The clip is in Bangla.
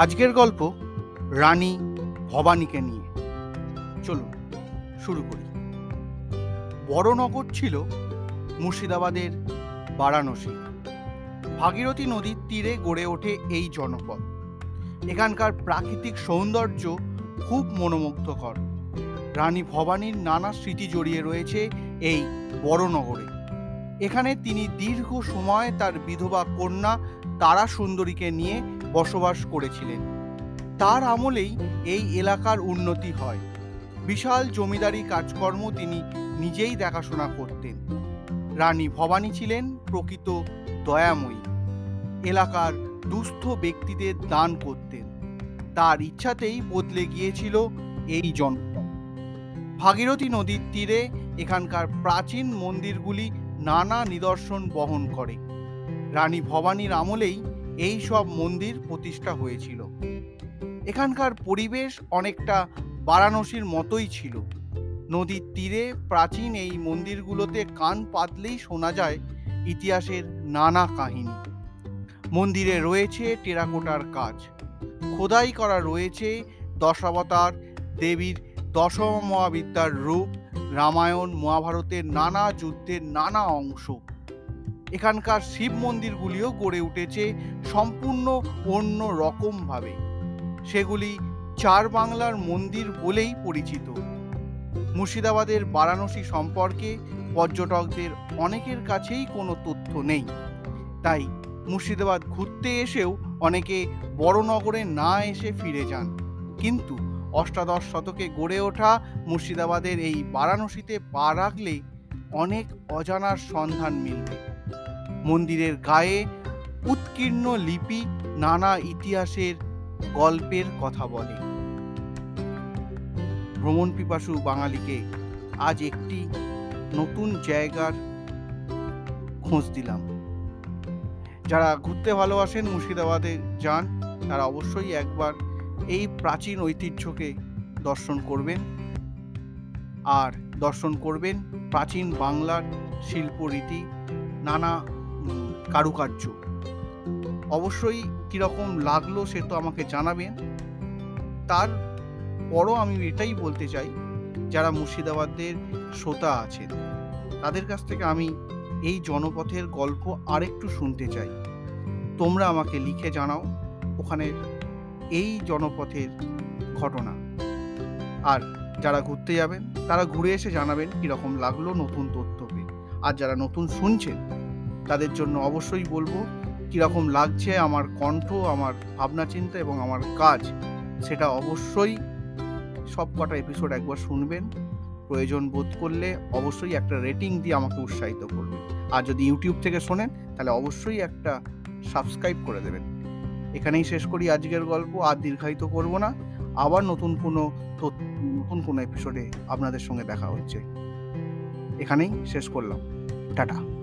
আজকের গল্প রানী ভবানীকে নিয়ে। চলুন, শুরু করি। বড়নগর ছিল মুর্শিদাবাদের বারাণসী। ভাগীরথী নদীর তীরে গড়ে ওঠে এই জনপদ। এখানকার প্রাকৃতিক সৌন্দর্য খুব মনোমুগ্ধকর। রানী ভবানীর নানা স্মৃতি জড়িয়ে রয়েছে এই বড়নগরে। এখানে তিনি দীর্ঘ সময় তার বিধবা কন্যা তারা সুন্দরীকে নিয়ে বসবাস করেছিলেন। তার আমলেই এই এলাকার উন্নতি হয়। বিশাল জমিদারি কাজকর্ম তিনি নিজেই দেখাশোনা করতেন। রানী ভবানী ছিলেন প্রকৃত দয়াময়ী। এলাকার দুস্থ ব্যক্তিদের দান করতেন। তার ইচ্ছাতেই বদলে গিয়েছিল এই জনপদ। ভাগীরথী নদীর তীরে এখানকার প্রাচীন মন্দিরগুলি নানা নিদর্শন বহন করে। রানী ভবানীর আমলেই এই সব মন্দির প্রতিষ্ঠা হয়েছিল। এখানকার পরিবেশ অনেকটা বারাণসীর মতোই ছিল। নদীর তীরে প্রাচীন এই মন্দিরগুলোতে কান পাতলেই শোনা যায় ইতিহাসের নানা কাহিনী। মন্দিরে রয়েছে টেরাকোটার কাজ। খোদাই করা রয়েছে দশাবতার, দেবীর দশম মহাবিদ্যার রূপ, রামায়ণ, মহাভারতের নানা যুদ্ধের নানা অংশ। এখানকার শিব মন্দিরগুলিও গড়ে উঠেছে সম্পূর্ণ অন্য রকমভাবে। সেগুলি চার বাংলার মন্দির বলেই পরিচিত। মুর্শিদাবাদের বারাণসী সম্পর্কে পর্যটকদের অনেকের কাছেই কোনো তথ্য নেই। তাই মুর্শিদাবাদ ঘুরতে এসেও অনেকে বড় নগরে না এসে ফিরে যান। কিন্তু অষ্টাদশ শতকে গড়ে ওঠা মুর্শিদাবাদের এই বারাণসীতে পা রাখলে অনেক অজানার সন্ধান মিলবে। মন্দিরের গায়ে উৎকীর্ণ লিপি নানা ইতিহাসের গল্পের কথা বলে। ভ্রমণ পিপাসু বাঙালিকে আজ একটি নতুন জায়গার খোঁজ দিলাম। যারা ঘুরতে ভালোবাসেন মুর্শিদাবাদে যান, তারা অবশ্যই একবার এই প্রাচীন ঐতিহ্যকে দর্শন করবেন। আর দর্শন করবেন প্রাচীন বাংলার শিল্পরীতি, নানা কারুকার্য। অবশ্যই কীরকম লাগল সে তো আমাকে জানাবেন তার পরও আমি এটাই বলতে চাই, যারা মুর্শিদাবাদের শ্রোতা আছেন, তাদের কাছ থেকে আমি এই জনপথের গল্প আরেকটু শুনতে চাই। তোমরা আমাকে লিখে জানাও ওখানে এই জনপথের ঘটনা। আর যারা ঘুরতে যাবেন, তারা ঘুরে এসে জানাবেন কীরকম লাগল নতুন তথ্য পেয়ে। আর যারা নতুন শুনছেন তাদের জন্য অবশ্যই বলব, কীরকম লাগছে আমার কণ্ঠ, আমার ভাবনা চিন্তা এবং আমার কাজ, সেটা অবশ্যই সব কটা এপিসোড একবার শুনবেন। প্রয়োজন বোধ করলে অবশ্যই একটা রেটিং দিয়ে আমাকে উৎসাহিত করবেন। আর যদি ইউটিউব থেকে শোনেন, তাহলে অবশ্যই একটা সাবস্ক্রাইব করে দেবেন। এখানেই শেষ করি আজকের গল্প, আর দীর্ঘায়িত করব না। আবার নতুন কোনো নতুন কোনো এপিসোডে আপনাদের সঙ্গে দেখা হচ্ছে। এখানেই শেষ করলাম। টাটা।